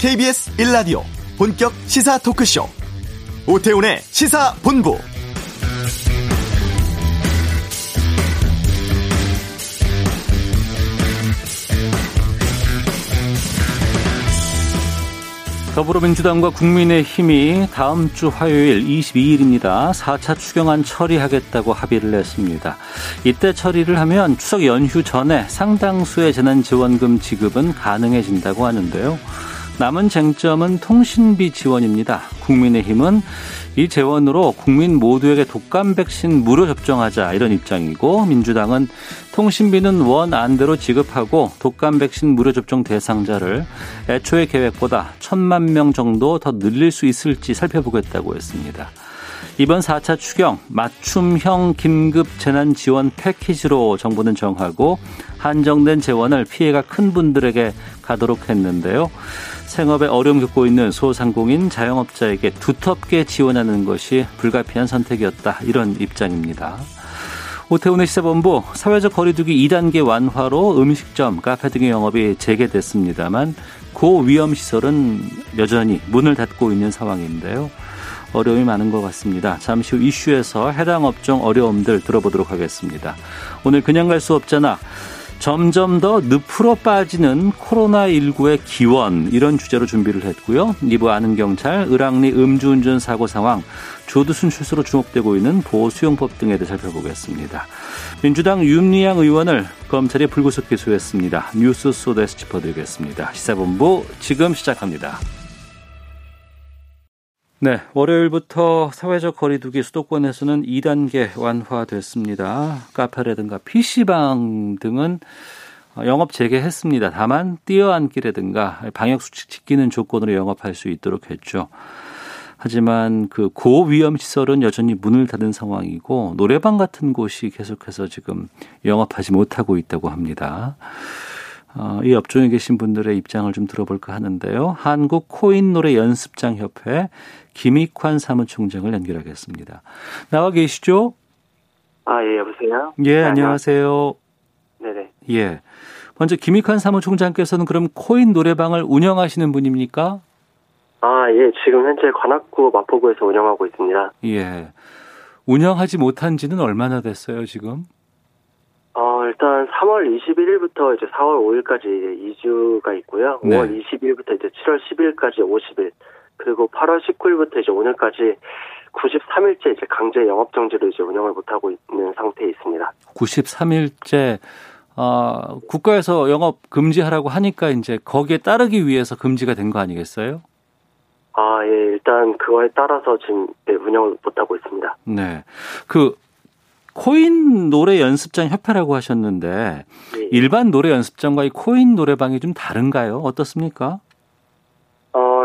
KBS 1라디오 본격 시사 토크쇼 오태훈의 시사본부 더불어민주당과 국민의힘이 다음 주 화요일 22일입니다. 4차 추경안 처리하겠다고 합의를 했습니다. 이때 처리를 하면 추석 연휴 전에 상당수의 재난지원금 지급은 가능해진다고 하는데요. 남은 쟁점은 통신비 지원입니다. 국민의힘은 이 재원으로 국민 모두에게 독감 백신 무료 접종하자 이런 입장이고 민주당은 통신비는 원 안대로 지급하고 독감 백신 무료 접종 대상자를 애초의 계획보다 천만 명 정도 더 늘릴 수 있을지 살펴보겠다고 했습니다. 이번 4차 추경 맞춤형 긴급 재난 지원 패키지로 정부는 정하고 한정된 재원을 피해가 큰 분들에게 가도록 했는데요. 생업에 어려움 겪고 있는 소상공인 자영업자에게 두텁게 지원하는 것이 불가피한 선택이었다. 이런 입장입니다. 오태훈의 시사본부 사회적 거리두기 2단계 완화로 음식점, 카페 등의 영업이 재개됐습니다만 고위험 시설은 여전히 문을 닫고 있는 상황인데요. 어려움이 많은 것 같습니다. 잠시 후 이슈에서 해당 업종 어려움들 들어보도록 하겠습니다. 오늘 그냥 갈 수 없잖아. 점점 더 늪으로 빠지는 코로나19의 기원 이런 주제로 준비를 했고요. 2부 아는 경찰, 을왕리 음주운전 사고 상황, 조두 순출수로 주목되고 있는 보수용법 등에 대해 살펴보겠습니다. 민주당 윤리향 의원을 검찰이 불구속 기소했습니다. 뉴스 소드에서 짚어드리겠습니다. 시사본부 지금 시작합니다. 네, 월요일부터 사회적 거리두기 수도권에서는 2단계 완화됐습니다. 카페라든가 PC방 등은 영업 재개했습니다. 다만 뛰어앉기라든가 방역 수칙 지키는 조건으로 영업할 수 있도록 했죠. 하지만 그 고위험 시설은 여전히 문을 닫은 상황이고 노래방 같은 곳이 계속해서 지금 영업하지 못하고 있다고 합니다. 어, 이 업종에 계신 분들의 입장을 좀 들어볼까 하는데요. 한국 코인 노래 연습장 협회 김익환 사무총장을 연결하겠습니다. 나와 계시죠? 아, 예, 여보세요? 예, 네, 안녕하세요. 네네. 예. 먼저 김익환 사무총장께서는 그럼 코인 노래방을 운영하시는 분입니까? 아, 예, 지금 현재 관악구 마포구에서 운영하고 있습니다. 예. 운영하지 못한 지는 얼마나 됐어요, 지금? 어, 일단 3월 21일부터 이제 4월 5일까지 2주가 있고요. 네. 5월 20일부터 이제 7월 10일까지 50일. 그리고 8월 19일부터 이제 오늘까지 93일째 이제 강제 영업 정지로 이제 운영을 못 하고 있는 상태에 있습니다. 93일째 어, 국가에서 영업 금지하라고 하니까 이제 거기에 따르기 위해서 금지가 된 거 아니겠어요? 아, 예, 일단 그거에 따라서 지금 네, 운영을 못 하고 있습니다. 네. 그 코인 노래 연습장 협회라고 하셨는데 네. 일반 노래 연습장과 이 코인 노래방이 좀 다른가요? 어떻습니까? 어,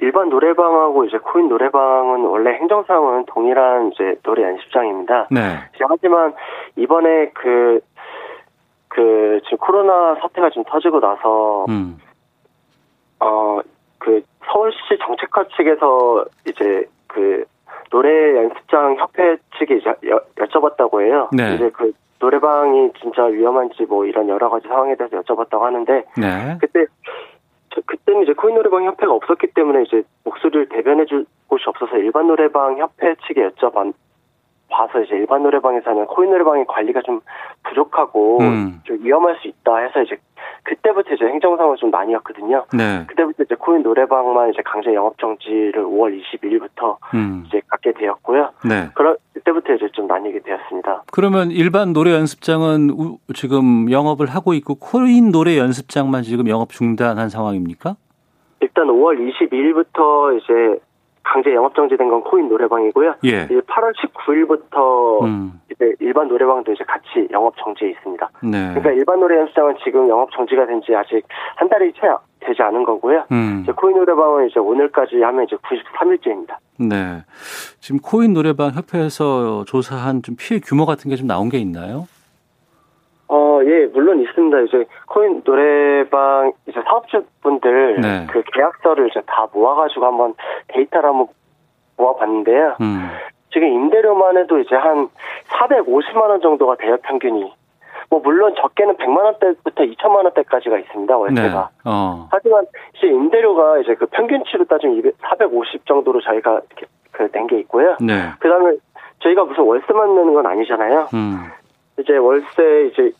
일반 노래방하고 이제 코인 노래방은 원래 행정상은 동일한 이제 노래 연습장입니다. 네. 하지만 이번에 그, 그, 지금 코로나 사태가 좀 터지고 나서, 음. 어, 그 서울시 정책과 측에서 이제 그 노래 연습장 협회 측에 이제 여, 여쭤봤다고 해요. 네. 이제 그 노래방이 진짜 위험한지 뭐 이런 여러 가지 상황에 대해서 여쭤봤다고 하는데 네. 그때 그때는 이제 코인 노래방 협회가 없었기 때문에 이제 목소리를 대변해 줄 곳이 없어서 일반 노래방 협회 측에 여쭤봤 봐서 이제 일반 노래방에서는 코인 노래방의 관리가 좀 부족하고 음. 좀 위험할 수 있다 해서 이제 그때부터 이제 행정상으로 좀 나뉘었거든요. 네. 그때부터 이제 코인 노래방만 이제 강제 영업 정지를 5월 22일부터 음. 이제 갖게 되었고요. 네. 그런 그때부터 이제 좀 나뉘게 되었습니다. 그러면 일반 노래 연습장은 지금 영업을 하고 있고 코인 노래 연습장만 지금 영업 중단한 상황입니까? 일단 5월 22일부터 이제 강제 영업 정지된 건 코인 노래방이고요. 예. 이제 8월 19일부터 음. 이제 일반 노래방도 이제 같이 영업 정지에 있습니다. 네. 그러니까 일반 노래 연습장은 지금 영업 정지가 된 지 아직 한 달이 채 되지 않은 거고요. 음. 이제 코인 노래방은 이제 오늘까지 하면 이제 93일째입니다. 네. 지금 코인 노래방 협회에서 조사한 좀 피해 규모 같은 게 좀 나온 게 있나요? 어, 예, 물론 있습니다. 이제 코인 노래방 이제 사업주분들 네. 그 계약서를 이제 다 모아가지고 한번 데이터를 한번 모아봤는데요. 음. 지금 임대료만 해도 이제 한 450만 원 정도가 대여 평균이 뭐 물론 적게는 100만 원대부터 2천만 원대까지가 있습니다 월세가. 네. 어. 하지만 이제 임대료가 이제 그 평균치로 따지면 200, 450 정도로 저희가 이렇게 그낸 게 있고요. 네. 그다음에 저희가 무슨 월세만 내는 건 아니잖아요. 음. 이제 월세 이제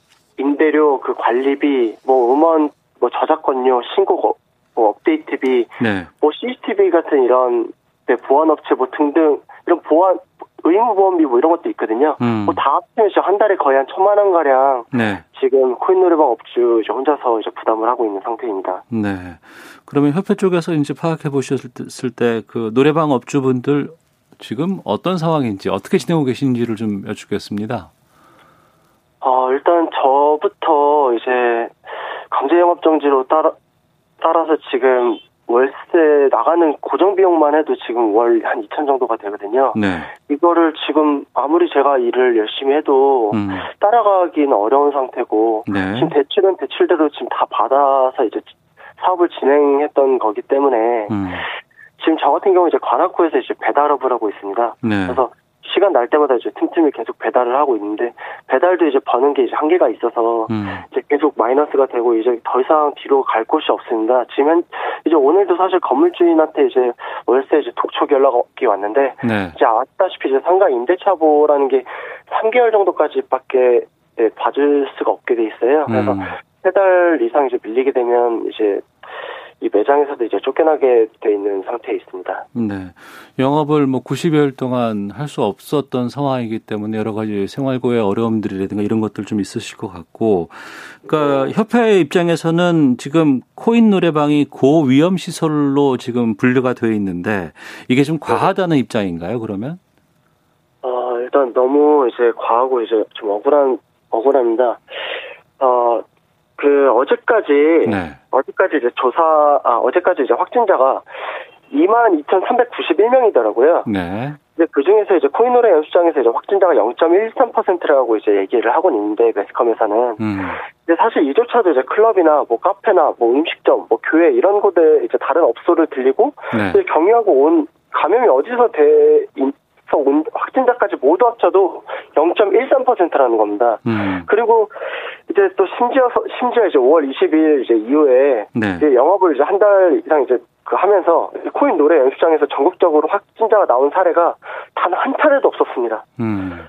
임대료 그 관리비 뭐 음원 뭐 저작권료 신고 뭐 업데이트비 네. 뭐 CCTV 같은 이런 네, 보안업체 뭐 등등 이런 보안 의무보험비 뭐 이런 것도 있거든요. 음. 뭐다 합치면 한 달에 거의 한 천만 원 가량 네. 지금 코인 노래방 업주 이제 혼자서 이제 부담을 하고 있는 상태입니다. 네. 그러면 협회 쪽에서 이제 파악해 보셨을 때 그 노래방 업주분들 지금 어떤 상황인지 어떻게 지내고 계신지를 좀 여쭙겠습니다. 어, 일단 저부터 이제 강제 영업 정지로 따라 따라서 지금 월세 나가는 고정 비용만 해도 지금 월 한 2천 정도가 되거든요. 네. 이거를 지금 아무리 제가 일을 열심히 해도 음. 따라가기는 어려운 상태고 네. 지금 대출은 대출대로 지금 다 받아서 이제 사업을 진행했던 거기 때문에 음. 지금 저 같은 경우 이제 관악구에서 이제 배달업을 하고 있습니다. 네. 그래서 시간 날 때마다 이제 틈틈이 계속 배달을 하고 있는데 배달도 이제 버는 게 이제 한계가 있어서 음. 이제 계속 마이너스가 되고 이제 더 이상 뒤로 갈 곳이 없습니다. 지금 이제 오늘도 사실 건물주인한테 이제 월세 이제 독촉 연락이 왔는데 네. 이제 아시다시피 이제 상가 임대차보라는 게 3개월 정도까지밖에 네, 봐줄 수가 없게 돼 있어요. 그래서 음. 세달 이상 이제 밀리게 되면 이제 이 매장에서도 이제 쫓겨나게 돼 있는 상태에 있습니다. 네. 영업을 뭐 90여일 동안 할 수 없었던 상황이기 때문에 여러 가지 생활고의 어려움들이라든가 이런 것들 좀 있으실 것 같고, 그러니까 네. 협회 입장에서는 지금 코인 노래방이 고위험 시설로 지금 분류가 되어 있는데 이게 좀 과하다는 입장인가요? 그러면? 어, 일단 너무 이제 과하고 이제 좀 억울한 억울합니다. 어, 그 어제까지 네. 어제까지 이제 조사 아 어제까지 이제 확진자가 2만 2,391명이더라고요. 네. 근데 그 중에서 이제 코인노래 연수장에서 이제 확진자가 0.13%라고 이제 얘기를 하고 있는데 매스컴에서는 음. 근데 사실 이조차도 이제 클럽이나 뭐 카페나 뭐 음식점, 뭐 교회 이런 곳에 이제 다른 업소를 들리고 네. 경유하고 온 감염이 어디서 돼 온 확진자까지 모두 합쳐도 0.13%라는 겁니다. 음. 그리고 이제 또 심지어 심지어 이제 5월 20일 이제 이후에 네. 이제 영업을 이제 한 달 이상 이제 그 하면서 코인 노래 연습장에서 전국적으로 확진자가 나온 사례가 단 한 차례도 없었습니다. 음.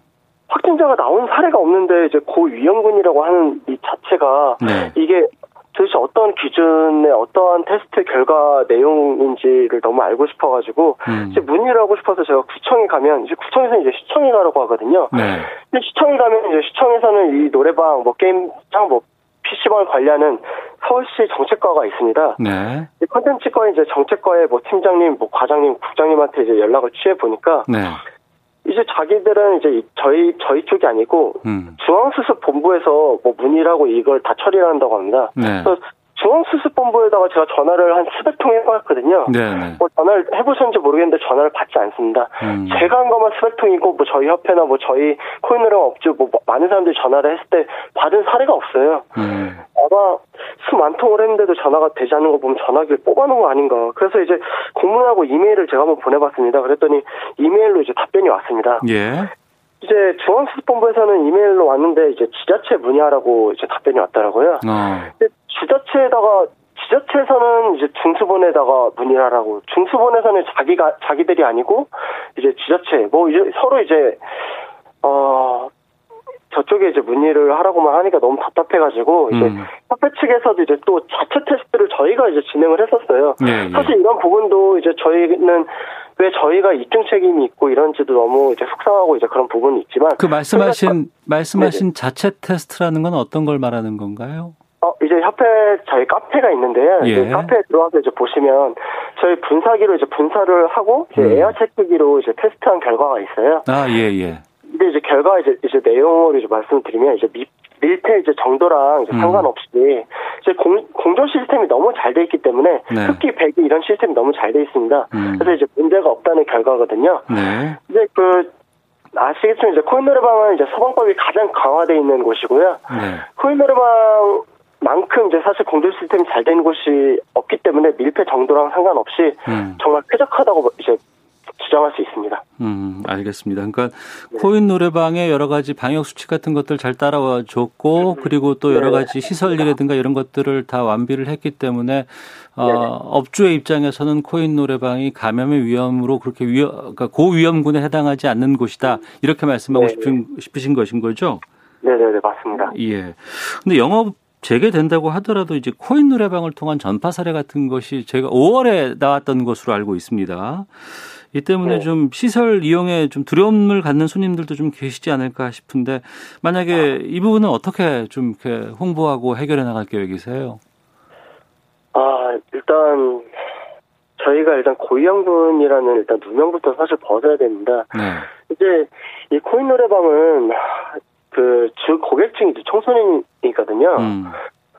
확진자가 나온 사례가 없는데 이제 고위험군이라고 하는 이 자체가 네. 이게 도대체 어떤 기준의 어떠한 테스트 결과 내용인지를 너무 알고 싶어가지고 음. 이제 문의를 하고 싶어서 제가 구청에 가면 이제 구청에서 이제 시청에 가라고 하거든요. 네. 근데 시청에 가면 이제 시청에서는 이 노래방 뭐 게임장 뭐 PC방을 관리하는 서울시 정책과가 있습니다. 네. 이 컨텐츠과 이제 정책과의 뭐 팀장님, 뭐 과장님, 국장님한테 이제 연락을 취해 보니까 네. 이제 자기들은 이제 저희 저희 쪽이 아니고 음. 중앙수습 본부에서 뭐 문의를 하고 이걸 다 처리를 한다고 합니다. 네. 그래서 중앙수습본부에다가 제가 전화를 한 수백 통 해봤거든요. 네, 네. 뭐 전화를 해보셨는지 모르겠는데 전화를 받지 않습니다. 음. 제가 한 것만 수백 통이고 뭐 저희 협회나 뭐 저희 코인노래 업주 뭐 많은 사람들이 전화를 했을 때 받은 사례가 없어요. 음. 아마 수만 통을 했는데도 전화가 되지 않는 거 보면 전화기를 뽑아놓은 거 아닌가. 그래서 이제 공문하고 이메일을 제가 한번 보내봤습니다. 그랬더니 이메일로 이제 답변이 왔습니다. 예. 이제 중앙수습본부에서는 이메일로 왔는데 이제 지자체 문의하라고 이제 답변이 왔더라고요. 어. 지자체에다가 지자체에서는 이제 중수본에다가 문의하라고 중수본에서는 자기가 자기들이 아니고 이제 지자체 뭐 이제 서로 이제 어 저쪽에 이제 문의를 하라고만 하니까 너무 답답해가지고 이제 음. 협회 측에서도 이제 또 자체 테스트를 저희가 이제 진행을 했었어요. 네, 네. 사실 이런 부분도 이제 저희는 왜 저희가 이중 책임이 있고 이런지도 너무 이제 속상하고 이제 그런 부분이 있지만 그 말씀하신 말씀하신 네네. 자체 테스트라는 건 어떤 걸 말하는 건가요? 어, 이제 협회 저희 카페가 있는데요. 예. 카페에 들어와서 이제 보시면 저희 분사기로 이제 분사를 하고 이제 음. 에어 체크기로 이제 테스트한 결과가 있어요. 아, 예, 예. 근데 이제 결과 이제 이제 내용을 이제 말씀드리면 이제 미, 밀폐 이제 정도랑 이제 음. 상관없이 이제 공, 공조 시스템이 너무 잘 돼 있기 때문에 네. 흡기 배기 이런 시스템이 너무 잘 돼 있습니다. 음. 그래서 이제 문제가 없다는 결과거든요. 네. 이제 그 아시겠지만 이제 코인 노래방은 이제 소방법이 가장 강화되어 있는 곳이고요. 네. 코인 노래방 이제 사실 공조 시스템이 잘 되는 곳이 없기 때문에 밀폐 정도랑 상관없이 음. 정말 쾌적하다고 이제 주장할 수 있습니다. 음, 알겠습니다. 그러니까 네. 코인 노래방에 여러 가지 방역 수칙 같은 것들 잘 따라와 줬고 그리고 또 여러 네. 가지 시설이라든가 이런 것들을 다 완비를 했기 때문에 어, 네. 업주의 입장에서는 코인 노래방이 감염의 위험으로 그렇게 위험, 그러니까 고위험군에 해당하지 않는 곳이다 이렇게 말씀하고 싶은 싶으신 것인 거죠? 네 네 네 맞습니다. 예. 근데 영업 재개된다고 하더라도 이제 코인 노래방을 통한 전파 사례 같은 것이 제가 5월에 나왔던 것으로 알고 있습니다. 이 때문에 네. 좀 시설 이용에 좀 두려움을 갖는 손님들도 좀 계시지 않을까 싶은데 만약에 아. 이 부분은 어떻게 좀 이렇게 홍보하고 해결해 나갈 계획이세요? 아 일단 저희가 일단 고위험군이라는 일단 누명부터 사실 벗어야 됩니다. 네. 이제 이 코인 노래방은 그 주 고객층이 이제 청소년이거든요. 음.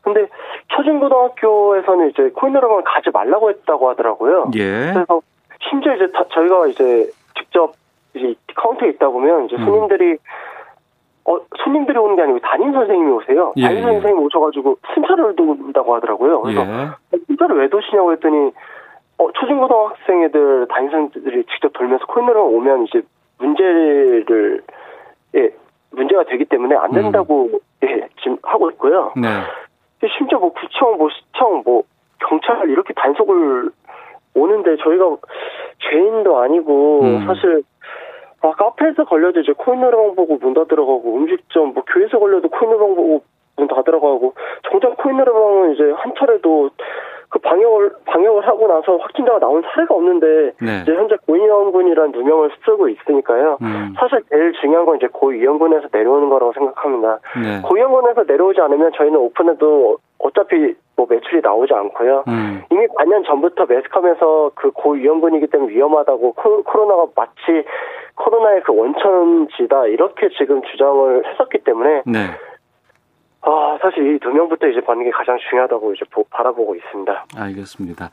근데 초중고등학교에서는 이제 코인 노래방을 가지 말라고 했다고 하더라고요. 예. 그래서 심지어 이제 다, 저희가 이제 직접 이제 카운터에 있다 보면 이제 음. 손님들이 어, 손님들이 오는 게 아니고 담임 선생님이 오세요. 예, 담임 예. 선생님이 오셔가지고 순찰을 둔다고 하더라고요. 그래서 예. 순찰을 왜 두시냐고 했더니 어, 초중고등학생 애들 담임 선생님들이 직접 돌면서 코인으로 오면 이제 문제를 예, 문제가 되기 때문에 안 된다고 음. 예, 지금 하고 있고요. 네. 심지어 뭐 구청, 뭐 시청, 뭐 경찰 이렇게 단속을 오는데 저희가 죄인도 아니고 음. 사실 아, 카페에서 걸려도 이제 코인 노래방 보고 문 닫으러가고 음식점 뭐 교회에서 걸려도 코인 노래방 보고 문 닫으러가고 정작 코인 노래방은 이제 한 차례도 그 방역을 방역을 하고 나서 확진자가 나온 사례가 없는데 네. 이제 현재 고위험군이라는 누명을 쓰고 있으니까요. 음. 사실 제일 중요한 건 이제 고위험군에서 내려오는 거라고 생각합니다. 네. 고위험군에서 내려오지 않으면 저희는 오픈해도 어차피 뭐 매출이 나오지 않고요. 음. 이미 반년 전부터 매스컴에서 그 고위험군이기 때문에 위험하다고 코, 코로나가 마치 코로나의 그 원천지다 이렇게 지금 주장을 했었기 때문에 네. 아, 사실 이 두 명부터 이제 받는 게 가장 중요하다고 이제 보, 바라보고 있습니다. 알겠습니다.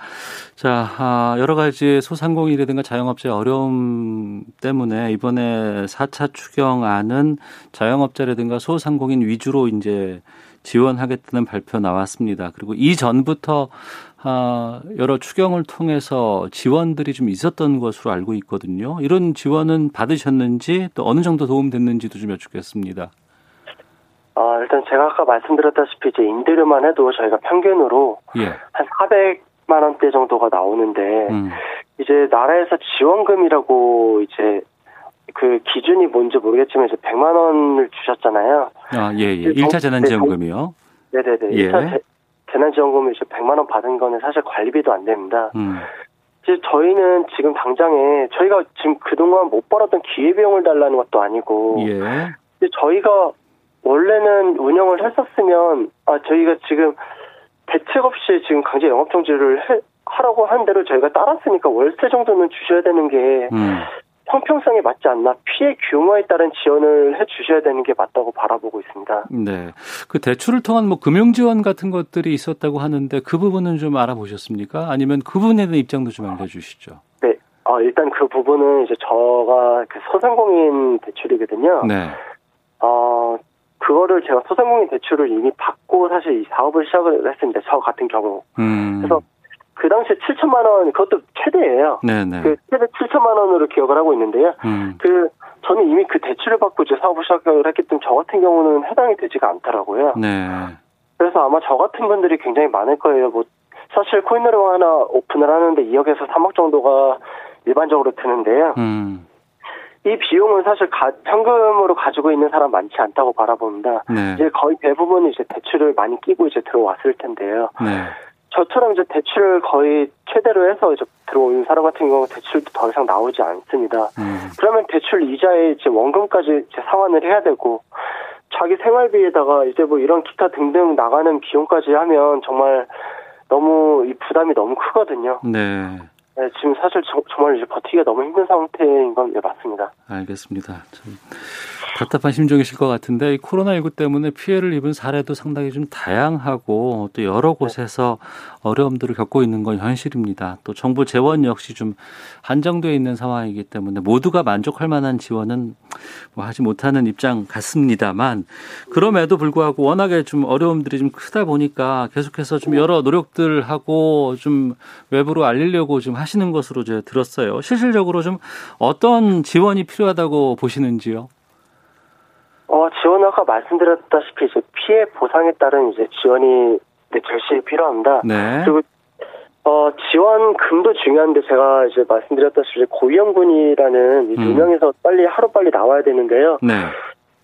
자, 아, 여러 가지 소상공인이라든가 자영업자의 어려움 때문에 이번에 4차 추경안은 자영업자라든가 소상공인 위주로 이제 지원하겠다는 발표 나왔습니다. 그리고 이전부터 아, 여러 추경을 통해서 지원들이 좀 있었던 것으로 알고 있거든요. 이런 지원은 받으셨는지 또 어느 정도 도움됐는지도 좀 여쭙겠습니다. 아, 일단 제가 아까 말씀드렸다시피 이제 임대료만 해도 저희가 평균으로 예. 한 400만 원대 정도가 나오는데 음. 이제 나라에서 지원금이라고 이제 그 기준이 뭔지 모르겠지만 이제 100만 원을 주셨잖아요. 아, 예, 예. 1차 재난 지원금이요? 네, 네, 네. 1차 예. 재난 지원금을 이제 100만 원 받은 거는 사실 관리비도 안 됩니다. 음. 이제 저희는 지금 당장에 저희가 지금 그동안 못 벌었던 기회비용을 달라는 것도 아니고 예. 저희가 원래는 운영을 했었으면 아 저희가 지금 대책 없이 지금 강제 영업 정지를 해, 하라고 한 대로 저희가 따랐으니까 월세 정도는 주셔야 되는 게 음. 형평성에 맞지 않나 피해 규모에 따른 지원을 해 주셔야 되는 게 맞다고 바라보고 있습니다. 네. 그 대출을 통한 뭐 금융 지원 같은 것들이 있었다고 하는데 그 부분은 좀 알아보셨습니까? 아니면 그분에 대한 입장도 좀 알려 주시죠. 네. 어, 일단 그 부분은 이제 저가 그 소상공인 대출이거든요. 네. 어, 그거를 제가 소상공인 대출을 이미 받고 사실 이 사업을 시작을 했습니다. 저 같은 경우. 음. 그래서 그 당시에 7천만 원 그것도 최대예요. 네네. 그 최대 7천만 원으로 기억을 하고 있는데요. 음. 그 저는 이미 그 대출을 받고 이제 사업을 시작을 했기 때문에 저 같은 경우는 해당이 되지가 않더라고요. 네. 그래서 아마 저 같은 분들이 굉장히 많을 거예요. 뭐 사실 코인으로 하나 오픈을 하는데 2억에서 3억 정도가 일반적으로 드는데요. 음. 이 비용은 사실 가, 현금으로 가지고 있는 사람 많지 않다고 바라봅니다. 네. 이제 거의 대부분 이제 대출을 많이 끼고 이제 들어왔을 텐데요. 네. 저처럼 이제 대출을 거의 최대로 해서 이제 들어오는 사람 같은 경우 대출도 더 이상 나오지 않습니다. 음. 그러면 대출 이자에 이제 원금까지 이제 상환을 해야 되고 자기 생활비에다가 이제 뭐 이런 기타 등등 나가는 비용까지 하면 정말 너무 이 부담이 너무 크거든요. 네. 네, 지금 사실 저, 정말 이제 버티기가 너무 힘든 상태인 건 네, 맞습니다. 알겠습니다. 참 답답한 심정이실 것 같은데 이 코로나19 때문에 피해를 입은 사례도 상당히 좀 다양하고 또 여러 곳에서 어려움들을 겪고 있는 건 현실입니다. 또 정부 재원 역시 좀 한정되어 있는 상황이기 때문에 모두가 만족할 만한 지원은 뭐 하지 못하는 입장 같습니다만 그럼에도 불구하고 워낙에 좀 어려움들이 좀 크다 보니까 계속해서 좀 여러 노력들 하고 좀 외부로 알리려고 좀 하시 는 것으로 제가 들었어요. 실질적으로 좀 어떤 지원이 필요하다고 보시는지요? 어, 지원 아까 말씀드렸다시피 이제 피해 보상에 따른 이제 지원이 네, 절실히 필요합니다. 네. 그리고 어, 지원금도 중요한데 제가 이제 말씀드렸다시피 고위험군이라는 음. 유명해서 빨리 하루빨리 나와야 되는데요. 네.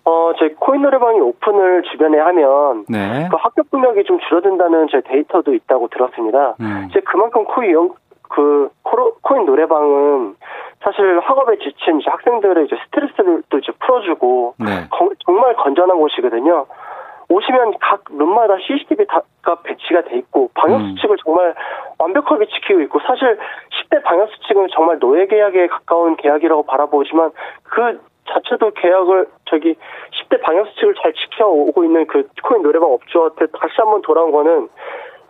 어, 저희 코인 노래방이 오픈을 주변에 하면 네. 그 합격 금액이 좀 줄어든다는 제 데이터도 있다고 들었습니다. 음. 이제 그만큼 코인 영, 그 코로, 코인 노래방은 사실 학업에 지친 이제 학생들의 이제 스트레스를 또 이제 풀어주고 네. 거- 정말 건전한 곳이거든요. 오시면 각 룸마다 CCTV가 배치가 돼 있고 방역 음. 수칙을 정말 완벽하게 지키고 있고 사실 10대 방역 수칙은 정말 노예 계약에 가까운 계약이라고 바라보지만 그 자체도 계약을 저기 10대 방역 수칙을 잘 지켜오고 있는 그 코인 노래방 업주한테 다시 한번 돌아온 거는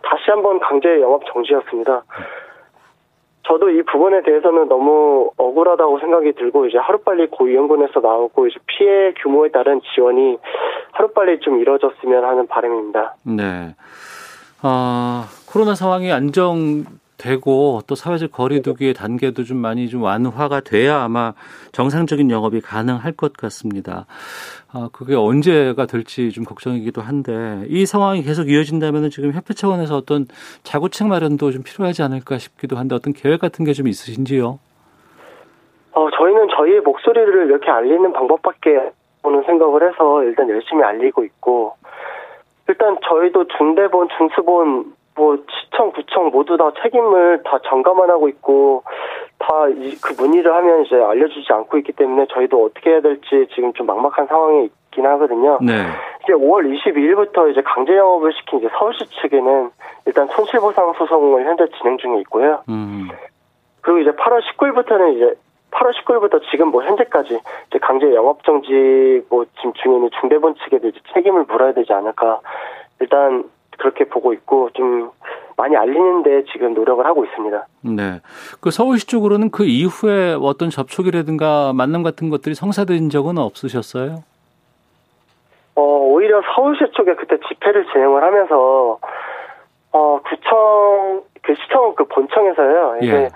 다시 한번 강제 영업 정지였습니다. 저도 이 부분에 대해서는 너무 억울하다고 생각이 들고 이제 하루빨리 고위험군에서 나오고 이제 피해 규모에 따른 지원이 하루빨리 좀 이루어졌으면 하는 바람입니다. 네. 아, 코로나 상황이 안정 되고 또 사회적 거리두기의 단계도 좀 많이 좀 완화가 돼야 아마 정상적인 영업이 가능할 것 같습니다. 아, 그게 언제가 될지 좀 걱정이기도 한데 이 상황이 계속 이어진다면 지금 협회 차원에서 어떤 자구책 마련도 좀 필요하지 않을까 싶기도 한데 어떤 계획 같은 게 좀 있으신지요? 어, 저희는 저희의 목소리를 이렇게 알리는 방법밖에 없는 생각을 해서 일단 열심히 알리고 있고, 일단 저희도 중대본, 중수본, 뭐, 시청, 구청 모두 다 책임을 다 전가만 하고 있고, 다 그 문의를 하면 이제 알려주지 않고 있기 때문에 저희도 어떻게 해야 될지 지금 좀 막막한 상황에 있긴 하거든요. 네. 이제 5월 22일부터 이제 강제 영업을 시킨 이제 서울시 측에는 일단 손실보상 소송을 현재 진행 중에 있고요. 음. 그리고 이제 8월 19일부터는 이제 8월 19일부터 지금 뭐 현재까지 이제 강제 영업 정지 뭐 지금 중에 있는 중대본 측에도 이제 책임을 물어야 되지 않을까 일단 그렇게 보고 있고 좀 많이 알리는데 지금 노력을 하고 있습니다. 네. 그 서울시 쪽으로는 그 이후에 어떤 접촉이라든가 만남 같은 것들이 성사된 적은 없으셨어요? 어 오히려 서울시 쪽에 그때 집회를 진행을 하면서 어 구청 그 시청 그 본청에서요 이제 예.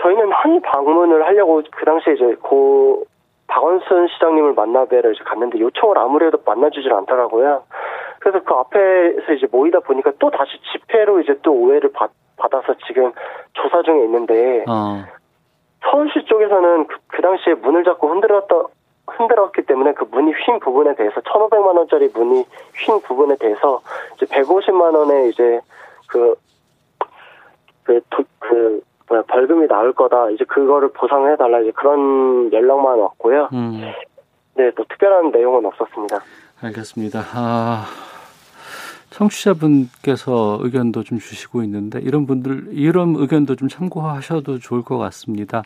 저희는 항의 방문을 하려고 그 당시에 이제 고 박원순 시장님을 만나뵈러 이제 갔는데 요청을 아무래도 만나주질 않더라고요. 그래서 그 앞에서 이제 모이다 보니까 또 다시 집회로 이제 또 오해를 받, 받아서 지금 조사 중에 있는데 어. 서울시 쪽에서는 그, 그 당시에 문을 자꾸 흔들었다 흔들었기 때문에 그 문이 휜 부분에 대해서 1,500만 원짜리 문이 휜 부분에 대해서 이제 150만 원의 이제 그 그, 도- 그, 뭐야, 벌금이 나올 거다. 이제 그거를 보상해 달라. 이제 그런 연락만 왔고요. 음. 네, 또 특별한 내용은 없었습니다. 알겠습니다. 아, 청취자분께서 의견도 좀 주시고 있는데 이런 분들 이런 의견도 좀 참고하셔도 좋을 것 같습니다.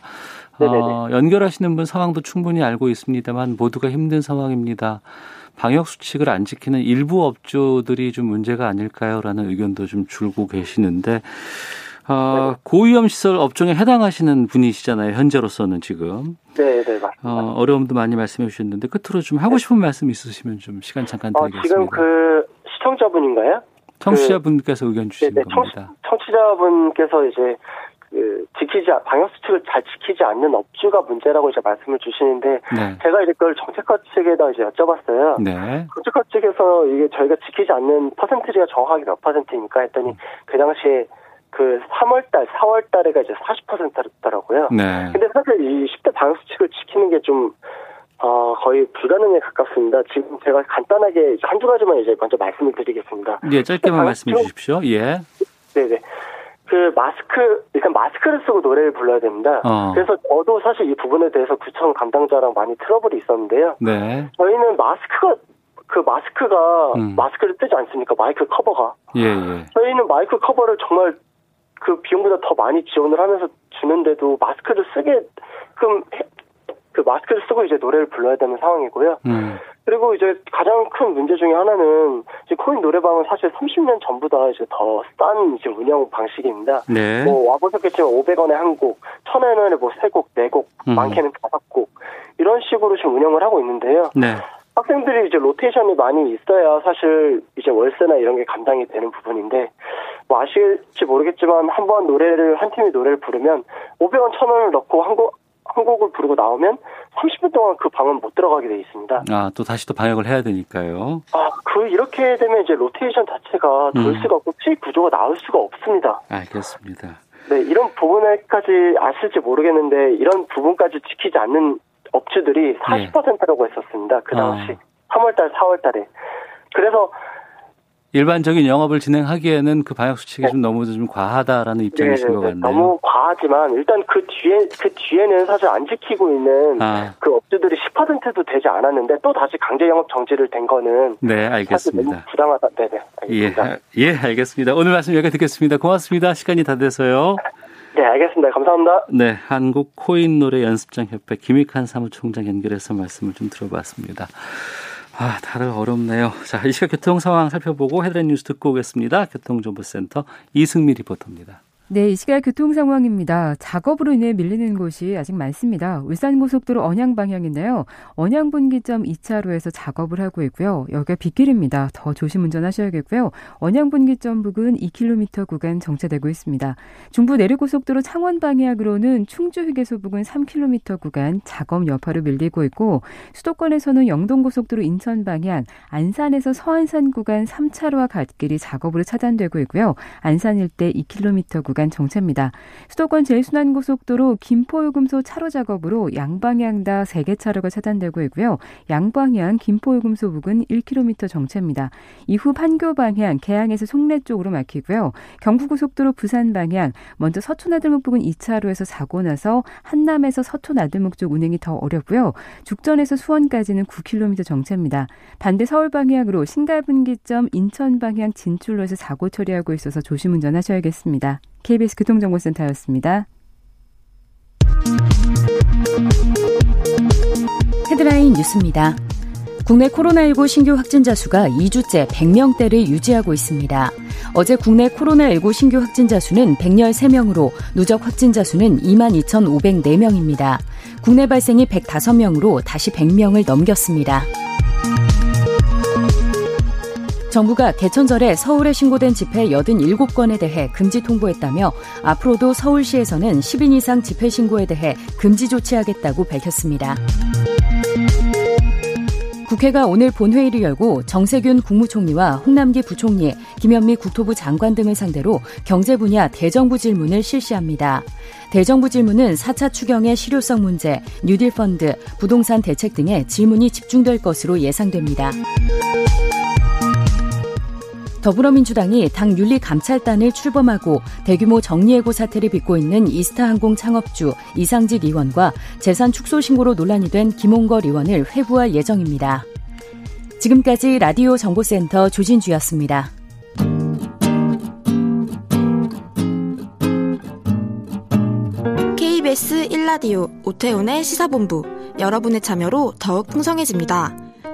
어, 연결하시는 분 상황도 충분히 알고 있습니다만 모두가 힘든 상황입니다. 방역 수칙을 안 지키는 일부 업주들이 좀 문제가 아닐까요라는 의견도 좀 줄고 계시는데 어, 고위험 시설 업종에 해당하시는 분이시잖아요. 현재로서는 지금 네, 네, 맞습니다. 어, 어려움도 많이 말씀해 주셨는데 끝으로 좀 하고 싶은 말씀 있으시면 좀 시간 잠깐 어, 드리겠습니다. 지금 그 시청자분인가요? 청취자분께서 의견 주신 네네, 청, 겁니다. 청취자분께서 이제 그 지키지 않- 방역 수칙을 잘 지키지 않는 업주가 문제라고 이제 말씀을 주시는데 네. 제가 이제 그걸 정책과 측에다 이제 여쭤봤어요. 네. 정책과 측에서 이게 저희가 지키지 않는 퍼센트가 정확하게 몇 퍼센트입니까 했더니 그 당시에 그 3월달, 4월달에가 이제 40%였더라고요. 네. 근데 사실 이 10대 방역 수칙을 지키는 게 좀, 어, 거의 불가능에 가깝습니다. 지금 제가 간단하게 한두 가지만 이제 먼저 말씀을 드리겠습니다. 예, 짧게만 방역 말씀해 주십시오. 예. 네네. 그 마스크, 일단 마스크를 쓰고 노래를 불러야 됩니다. 어. 그래서 저도 사실 이 부분에 대해서 구청 담당자랑 많이 트러블이 있었는데요. 네. 저희는 마스크가, 그 마스크가, 음. 마스크를 뜨지 않습니까? 마이크 커버가. 예, 예. 저희는 마이크 커버를 정말 그 비용보다 더 많이 지원을 하면서 주는데도 마스크를 쓰게, 그럼 해- 그 마스크를 쓰고 이제 노래를 불러야 되는 상황이고요. 음. 그리고 이제 가장 큰 문제 중에 하나는 이제 코인 노래방은 사실 30년 전보다 이제 더 싼 이제 운영 방식입니다. 네. 뭐 와보셨겠지만 500원에 한 곡, 1000원에 뭐 3곡, 4곡, 음. 많게는 5곡 이런 식으로 지금 운영을 하고 있는데요. 네. 학생들이 이제 로테이션이 많이 있어야 사실 이제 월세나 이런 게 감당이 되는 부분인데 뭐 아실지 모르겠지만 한 번 노래를 한 팀이 노래를 부르면 500원 1000원을 넣고 한 곡 한 곡을 부르고 나오면 30분 동안 그 방은 못 들어가게 돼 있습니다. 아, 또 다시 또 방역을 해야 되니까요. 아, 그 이렇게 되면 이제 로테이션 자체가 돌 음. 수가 없고 수익 구조가 나올 수가 없습니다. 알겠습니다. 네, 이런 부분까지 아실지 모르겠는데 이런 부분까지 지키지 않는 업주들이 40%라고 했었습니다. 그 당시 아. 3월달, 4월달에. 그래서 일반적인 영업을 진행하기에는 그 방역 수칙이 좀 너무 좀 과하다라는 입장이신 것 네, 네, 같네요. 너무 과하지만 일단 그 뒤에 그 뒤에는 사실 안 지키고 있는 아, 그 업주들이 10%도 되지 않았는데 또 다시 강제 영업 정지를 된 거는 네, 알겠습니다. 부당하다. 네네. 예, 알겠습니다. 예, 알겠습니다. 오늘 말씀 여기까지 듣겠습니다. 고맙습니다. 시간이 다 돼서요. 네, 알겠습니다. 감사합니다. 네, 한국 코인 노래 연습장 협회 김익한 사무총장 연결해서 말씀을 좀 들어봤습니다. 아, 다들 어렵네요. 자, 이 시각 교통 상황 살펴보고 헤드라인 뉴스 듣고 오겠습니다. 교통정보센터 이승미 리포터입니다. 네, 이 시각 교통 상황입니다. 작업으로 인해 밀리는 곳이 아직 많습니다. 울산고속도로 언양 방향인데요. 언양 분기점 2차로에서 작업을 하고 있고요. 여기가 빗길입니다. 더 조심 운전하셔야겠고요. 언양 분기점 부근 2km 구간 정체되고 있습니다. 중부 내륙고속도로 창원 방향으로는 충주 휴게소 부근 3km 구간 작업 여파로 밀리고 있고 수도권에서는 영동고속도로 인천 방향 안산에서 서안산 구간 3차로와 갓길이 작업으로 차단되고 있고요. 안산 일대 2km 구간 정체입니다. 수도권 제일순환고속도로 김포요금소 차로 작업으로 양방향 다 3개 차로가 차단되고 있고요. 양방향 김포요금소 부근 1km 정체입니다. 이후 판교 방향 개항에서 송내 쪽으로 막히고요. 경부고속도로 부산 방향 먼저 서초나들목 부근 2차로에서 사고 나서 한남에서 서초나들목 쪽 운행이 더 어렵고요. 죽전에서 수원까지는 9km 정체입니다. 반대 서울 방향으로 신갈분기점 인천 방향 진출로에서 사고 처리하고 있어서 조심 운전하셔야겠습니다. KBS 교통정보센터였습니다. 헤드라인 뉴스입니다. 국내 코로나19 신규 확진자 수가 2주째 100명대를 유지하고 있습니다. 어제 국내 코로나19 신규 확진자 수는 113명으로 누적 확진자 수는 22,504명입니다. 국내 발생이 105명으로 다시 100명을 넘겼습니다. 정부가 개천절에 서울에 신고된 집회 87건에 대해 금지 통보했다며 앞으로도 서울시에서는 10인 이상 집회 신고에 대해 금지 조치하겠다고 밝혔습니다. 국회가 오늘 본회의를 열고 정세균 국무총리와 홍남기 부총리, 김현미 국토부 장관 등을 상대로 경제 분야 대정부 질문을 실시합니다. 대정부 질문은 4차 추경의 실효성 문제, 뉴딜 펀드, 부동산 대책 등에 질문이 집중될 것으로 예상됩니다. 더불어민주당이 당 윤리감찰단을 출범하고 대규모 정리해고 사태를 빚고 있는 이스타항공 창업주 이상직 의원과 재산 축소 신고로 논란이 된 김홍걸 의원을 회부할 예정입니다. 지금까지 라디오 정보센터 조진주였습니다. KBS 1라디오 오태훈의 시사본부 여러분의 참여로 더욱 풍성해집니다.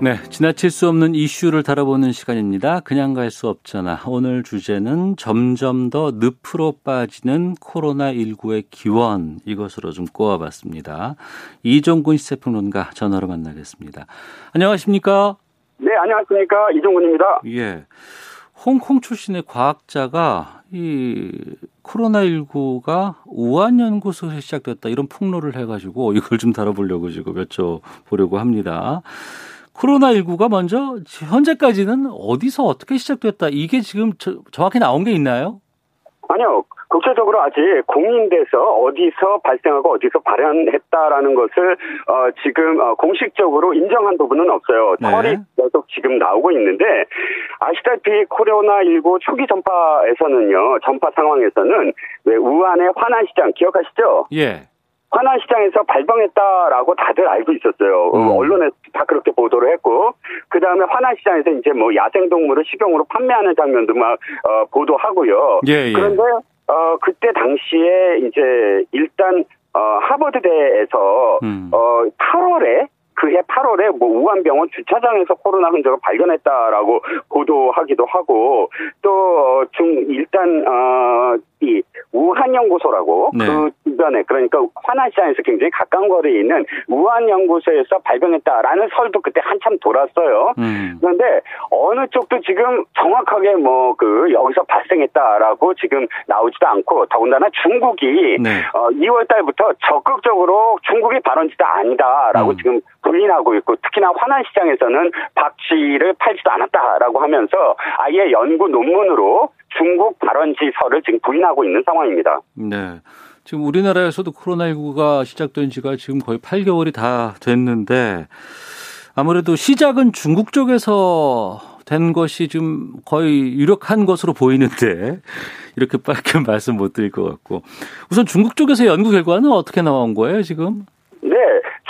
네, 지나칠 수 없는 이슈를 다뤄보는 시간입니다. 그냥 갈 수 없잖아. 오늘 주제는 점점 더 늪으로 빠지는 코로나19의 기원 이것으로 좀 꼬아봤습니다. 이종군 시세평론가 전화로 만나겠습니다. 안녕하십니까? 네, 안녕하십니까. 이종군입니다. 예. 홍콩 출신의 과학자가 이 코로나19가 우한 연구소에서 시작됐다 이런 폭로를 해가지고 이걸 좀 다뤄보려고 지금 여쭤보려고 합니다. 코로나19가 먼저 현재까지는 어디서 어떻게 시작됐다 이게 지금 저, 정확히 나온 게 있나요? 아니요. 국제적으로 아직 공인돼서 어디서 발생하고 어디서 발현했다라는 것을 어, 지금 어, 공식적으로 인정한 부분은 없어요. 네. 털이 계속 지금 나오고 있는데 아시다시피 코로나19 초기 전파에서는요. 전파 상황에서는 왜 우한의 화난 시장 기억하시죠? 예. 화난시장에서 발병했다라고 다들 알고 있었어요. 음. 언론에 다 그렇게 보도를 했고, 그 다음에 화난시장에서 이제 뭐 야생동물을 식용으로 판매하는 장면도 막, 어, 보도하고요. 예, 예. 그런데, 어, 그때 당시에 이제 일단, 어, 하버드대에서, 음. 어, 8월에 그해 8월에 뭐 우한병원 주차장에서 코로나 흔적을 발견했다라고 보도하기도 하고 또 중 일단 어이 우한 연구소라고 네. 그 주변에 그러니까 화난시장에서 굉장히 가까운 거리에 있는 우한 연구소에서 발견했다라는 설도 그때 한참 돌았어요. 음. 그런데 어느 쪽도 지금 정확하게 뭐 그 여기서 발생했다라고 지금 나오지도 않고 더군다나 중국이 네. 어 2월 달부터 적극적으로 중국이 발원지가 아니다라고 음. 지금 부인하고 있고 특히나 화난시장에서는 박쥐를 팔지도 않았다라고 하면서 아예 연구 논문으로 중국 발원지설을 지금 부인하고 있는 상황입니다. 네. 지금 우리나라에서도 코로나19가 시작된 지가 지금 거의 8개월이 다 됐는데 아무래도 시작은 중국 쪽에서 된 것이 좀 거의 유력한 것으로 보이는데 이렇게 빨리 말씀 못 드릴 것 같고 우선 중국 쪽에서 연구 결과는 어떻게 나온 거예요 지금? 네,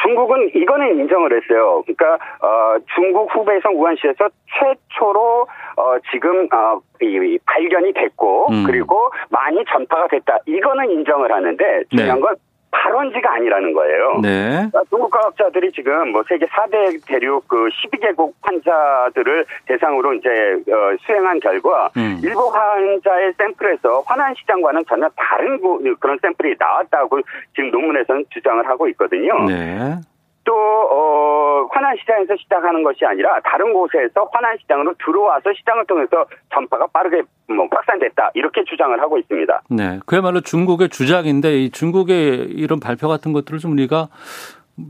중국은 이거는 인정을 했어요. 그러니까 어, 중국 후베이성 우한시에서 최초로 어, 지금 어, 이, 발견이 됐고 음. 그리고 많이 전파가 됐다. 이거는 인정을 하는데 중요한 네. 건 발원지가 아니라는 거예요. 네. 그러니까 중국 과학자들이 지금 뭐 세계 4대 대륙 그 12개국 환자들을 대상으로 이제 어, 수행한 결과 음. 일부 환자의 샘플에서 화난 시장과는 전혀 다른 그런 샘플이 나왔다고 지금 논문에서는 주장을 하고 있거든요. 네. 또 어, 화난 시장에서 시작하는 것이 아니라 다른 곳에서 화난 시장으로 들어와서 시장을 통해서 전파가 빠르게 뭐 확산됐다 이렇게 주장을 하고 있습니다. 네, 그야말로 중국의 주장인데 이 중국의 이런 발표 같은 것들을 좀 우리가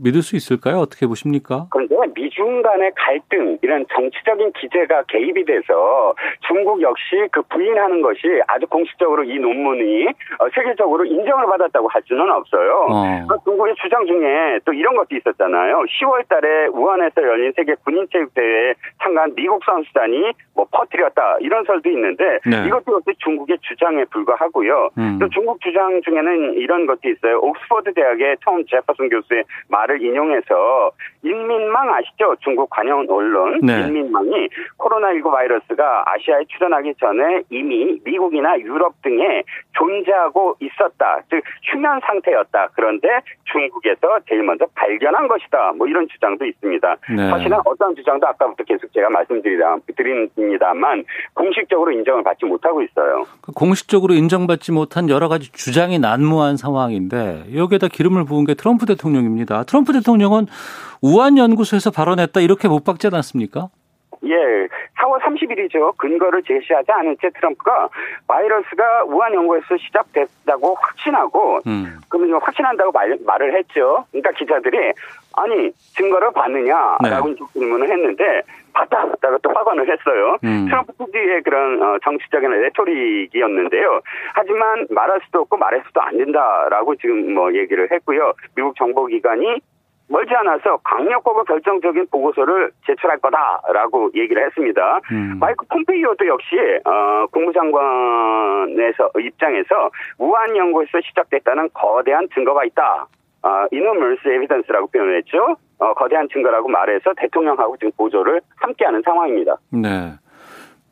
믿을 수 있을까요? 어떻게 보십니까? 그런데 미중 간의 갈등, 이런 정치적인 기제가 개입이 돼서 중국 역시 그 부인하는 것이 아주 공식적으로 이 논문이 어, 세계적으로 인정을 받았다고 할 수는 없어요. 어. 중국의 주장 중에 또 이런 것도 있었잖아요. 10월 달에 우한에서 열린 세계 군인 체육 대회에 참가한 미국 선수단이 뭐 퍼뜨렸다 이런 설도 있는데 네. 이것도 역시 중국의 주장에 불과하고요. 음. 또 중국 주장 중에는 이런 것도 있어요. 옥스퍼드 대학의 톰 제퍼슨 교수의 말을 인용해서 인민망 아시죠? 중국 관영 언론 네. 인민망이 코로나19 바이러스가 아시아에 출현하기 전에 이미 미국이나 유럽 등에 존재하고 있었다. 즉 휴면 상태였다. 그런데 중국에서 제일 먼저 발견한 것이다. 뭐 이런 주장도 있습니다. 네. 사실은 어떤 주장도 아까부터 계속 제가 말씀드립니다만 공식적으로 인정을 받지 못하고 있어요. 그 공식적으로 인정받지 못한 여러 가지 주장이 난무한 상황인데 여기에다 기름을 부은 게 트럼프 대통령입니다. 트럼프 대통령은 우한 연구소에서 발언했다 이렇게 못 박지 않았습니까? 예, 4월 30일이죠. 근거를 제시하지 않은 채 트럼프가 바이러스가 우한 연구에서 시작됐다고 확신하고, 음. 그러면 확신한다고 말, 말을 했죠. 그러니까 기자들이 아니 증거를 봤느냐라고 네. 질문을 했는데 봤다 봤다가 또 확언을 했어요. 음. 트럼프 특유의 그런 어, 정치적인 레토릭이었는데요. 하지만 말할 수도 없고 말할 수도 안 된다라고 지금 뭐 얘기를 했고요. 미국 정보기관이 멀지 않아서 강력하고 결정적인 보고서를 제출할 거다라고 얘기를 했습니다. 음. 마이크 폼페이오도 역시 어, 국무장관에서 입장에서 우한 연구에서 시작됐다는 거대한 증거가 있다. 어, 이노멀스 에비던스라고 표현했죠. 어, 거대한 증거라고 말해서 대통령하고 지금 보조를 함께하는 상황입니다. 네.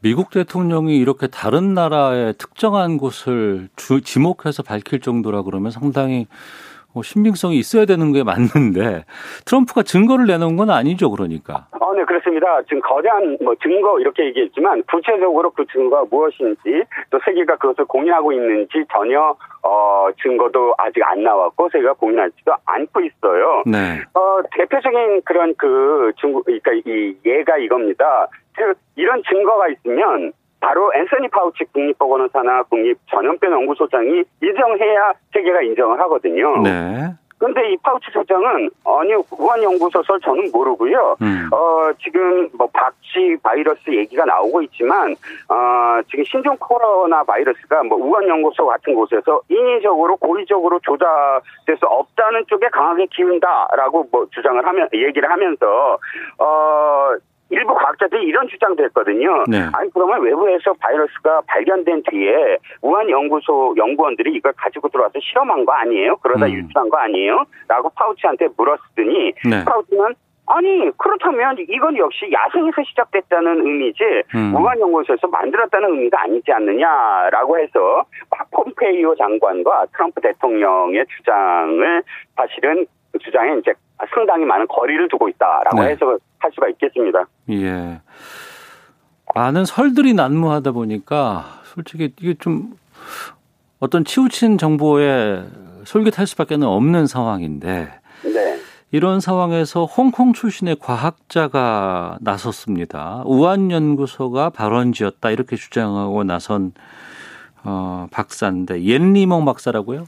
미국 대통령이 이렇게 다른 나라의 특정한 곳을 주, 지목해서 밝힐 정도라 그러면 상당히 뭐 신빙성이 있어야 되는 게 맞는데 트럼프가 증거를 내놓은 건 아니죠, 그러니까. 어, 네, 그렇습니다. 지금 거대한 뭐 증거 이렇게 얘기했지만 구체적으로 그 증거가 무엇인지 또 세계가 그것을 공유하고 있는지 전혀 어, 증거도 아직 안 나왔고 세계가 공유하지도 않고 있어요. 네. 어, 대표적인 그런 그 중국, 그러니까 이 예가 이겁니다. 즉 이런 증거가 있으면 바로 앤서니 파우치 국립보건의사나 국립전염병 연구소장이 인정해야 세계가 인정을 하거든요. 네. 근데 이 파우치 소장은 아니 우한 연구소설 저는 모르고요. 음. 어 지금 뭐 박쥐 바이러스 얘기가 나오고 있지만 어 지금 신종 코로나 바이러스가 뭐 우한 연구소 같은 곳에서 인위적으로 고의적으로 조작될 수 없다는 쪽에 강하게 기운다라고 뭐 주장을 하면 얘기를 하면서 어 일부 과학자들이 이런 주장도 했거든요. 네. 아니 그러면 외부에서 바이러스가 발견된 뒤에 우한 연구소 연구원들이 이걸 가지고 들어와서 실험한 거 아니에요? 그러다 음. 유출한 거 아니에요? 라고 파우치한테 물었더니 네. 파우치는 아니 그렇다면 이건 역시 야생에서 시작됐다는 의미지 음. 우한 연구소에서 만들었다는 의미가 아니지 않느냐라고 해서 폼페이오 장관과 트럼프 대통령의 주장을 사실은 주장에 이제 상당히 많은 거리를 두고 있다라고 네. 해석을 할 수가 있겠습니다. 예. 많은 설들이 난무하다 보니까 솔직히 이게 좀 어떤 치우친 정보에 솔깃할 수밖에 없는 상황인데 네. 이런 상황에서 홍콩 출신의 과학자가 나섰습니다. 우한연구소가 발원지였다 이렇게 주장하고 나선 어, 박사인데 옌리멍 박사라고요?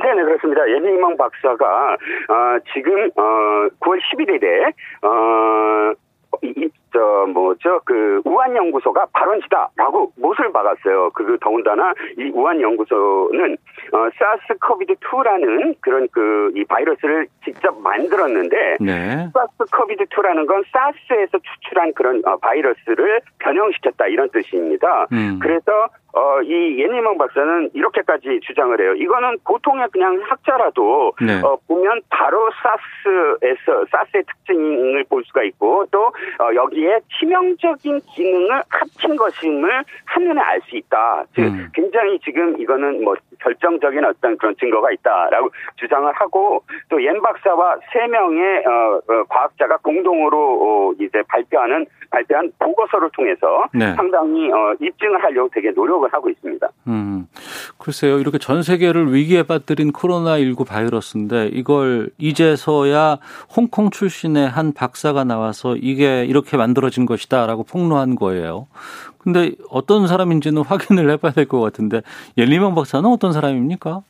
네네 그렇습니다. 옌리멍 박사가 어, 지금 어, 9월 11일에 어, 이, 저 뭐죠 그 우한 연구소가 발원지다라고 못을 박았어요. 그 더군다나 이 우한 연구소는 어, 사스 COVID 2라는 그런 그 이 바이러스를 직접 만들었는데 네. 사스 COVID 2라는 건 사스에서 추출한 그런 어, 바이러스를 변형시켰다 이런 뜻입니다. 음. 그래서 어, 이 옌리멍 박사는 이렇게까지 주장을 해요. 이거는 보통의 그냥 학자라도 네. 어, 보면 바로 사스에서 사스의 특징을 볼 수가 있고 또 어, 여기에 치명적인 기능을 합친 것임을 한눈에 알 수 있다. 즉 음. 굉장히 지금 이거는 뭐 결정적인 어떤 그런 증거가 있다라고 주장을 하고 또 옌 박사와 세 명의 어, 어, 과학자가 공동으로 어, 이제 발표하는 발표한 보고서를 통해서 네. 상당히 어, 입증을 하려고 되게 노력을 하고 있습니다. 음, 글쎄요. 이렇게 전 세계를 위기에 빠뜨린 코로나19 바이러스인데 이걸 이제서야 홍콩 출신의 한 박사가 나와서 이게 이렇게 만들어진 것이다라고 폭로한 거예요. 근데 어떤 사람인지는 확인을 해봐야 될 것 같은데 옐리명 박사는 어떤 사람입니까?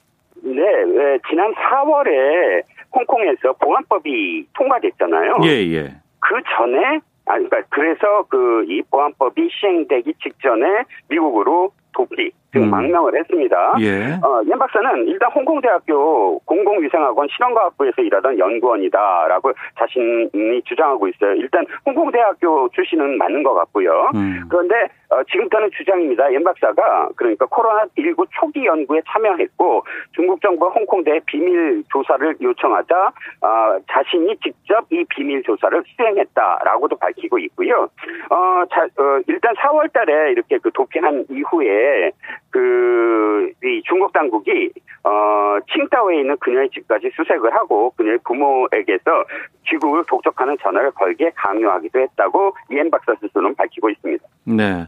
네, 네, 지난 4월에 홍콩에서 보안법이 통과됐잖아요. 예, 예. 그 전에 아, 그러니까 그래서 그 이 보안법이 시행되기 직전에 미국으로 도피 즉 음. 망명을 했습니다. 예. 어, 옌 박사는 일단 홍콩대학교 공공위생학원 실험과학부에서 일하던 연구원이다라고 자신이 주장하고 있어요. 일단 홍콩대학교 출신은 맞는 것 같고요. 음. 그런데 어, 지금부터는 주장입니다. 옌 박사가 그러니까 코로나19 초기 연구에 참여했고 중국 정부가 홍콩대에 비밀 조사를 요청하자 어, 자신이 직접 이 비밀 조사를 수행했다라고도 밝히고 있고요. 어, 자, 어, 일단 4월 달에 이렇게 그 도피한 이후에 그, 이 중국 당국이, 어, 칭따오에 있는 그녀의 집까지 수색을 하고 그녀의 부모에게서 귀국을 독촉하는 전화를 걸게 강요하기도 했다고 이엔 박사 스스로는 밝히고 있습니다. 네.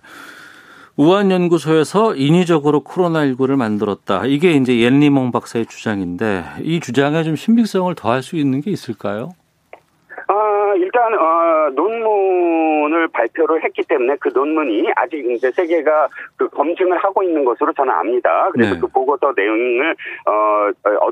우한 연구소에서 인위적으로 코로나19를 만들었다. 이게 이제 옌리몽 박사의 주장인데 이 주장에 좀 신빙성을 더할 수 있는 게 있을까요? 어, 일단 어, 논문을 발표를 했기 때문에 그 논문이 아직 이제 세계가 그 검증을 하고 있는 것으로 저는 압니다. 그래서 네. 그 보고서 내용을 어,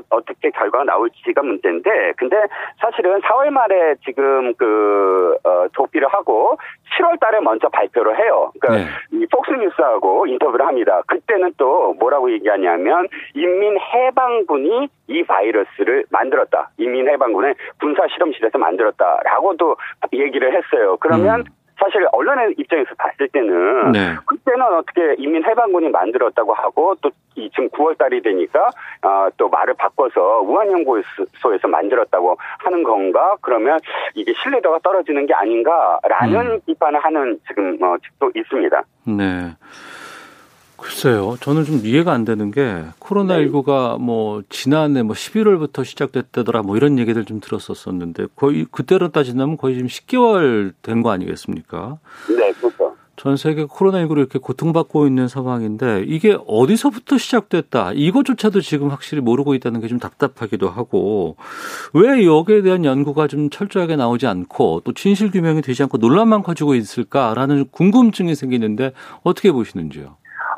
어, 떻게 결과가 나올지가 문제인데, 근데 사실은 4월 말에 지금 그 어, 도피를 하고 7월 달에 먼저 발표를 해요. 그러니까 네. 이 폭스뉴스하고 인터뷰를 합니다. 그때는 또 뭐라고 얘기하냐면 인민해방군이 이 바이러스를 만들었다. 인민해방군의 군사 실험실에서 만들었다라고도 얘기를 했어요. 그러면 음. 사실 언론의 입장에서 봤을 때는 네. 그때는 어떻게 인민해방군이 만들었다고 하고 또 지금 9월 달이 되니까 어, 또 말을 바꿔서 우한연구소에서 만들었다고 하는 건가? 그러면 이게 신뢰도가 떨어지는 게 아닌가라는 음. 비판을 하는 지금 어, 측도 있습니다. 네. 글쎄요. 저는 좀 이해가 안 되는 게 코로나19가 뭐 지난해 뭐 11월부터 시작됐다더라 뭐 이런 얘기들 좀 들었었었는데 거의 그때로 따지자면 거의 지금 10개월 된 거 아니겠습니까? 네, 그렇죠. 전 세계 코로나19로 이렇게 고통받고 있는 상황인데 이게 어디서부터 시작됐다 이것조차도 지금 확실히 모르고 있다는 게 좀 답답하기도 하고 왜 여기에 대한 연구가 좀 철저하게 나오지 않고 또 진실 규명이 되지 않고 논란만 커지고 있을까라는 궁금증이 생기는데 어떻게 보시는지요?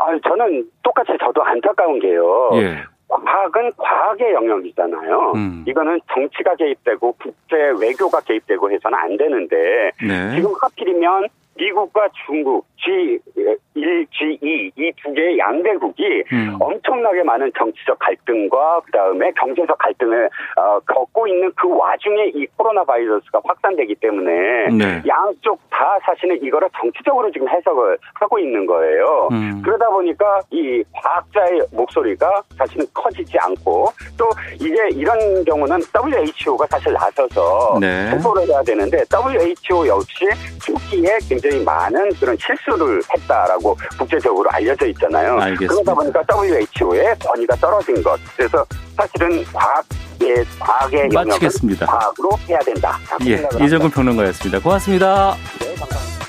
아, 저는 똑같이 저도 안타까운 게요. 예. 과학은 과학의 영역이잖아요. 음. 이거는 정치가 개입되고 국제 외교가 개입되고 해서는 안 되는데 네. 지금 하필이면 미국과 중국, G1, G2 이 두 개의 양대국이 음. 엄청나게 많은 정치적 갈등과 그다음에 경제적 갈등을 어, 겪고 있는 그 와중에 이 코로나 바이러스가 확산되기 때문에 네. 양쪽 다 사실은 이거를 정치적으로 지금 해석을 하고 있는 거예요. 음. 그러다 보니까 이 과학자의 목소리가 사실은 커지지 않고 또 이게 이런 경우는 WHO가 사실 나서서 네. 통보를 해야 되는데 WHO 역시 초기에 굉장히 많은 그런 실수를 했다라고 국제적으로 알려져 있잖아요. 알겠습니다. 그러다 보니까 WHO의 권위가 떨어진 것. 그래서 사실은 과학 예, 과학의 마치겠습니다. 과학으로 해야 된다. 예, 이정근 평론가였습니다. 고맙습니다. 네, 감사합니다.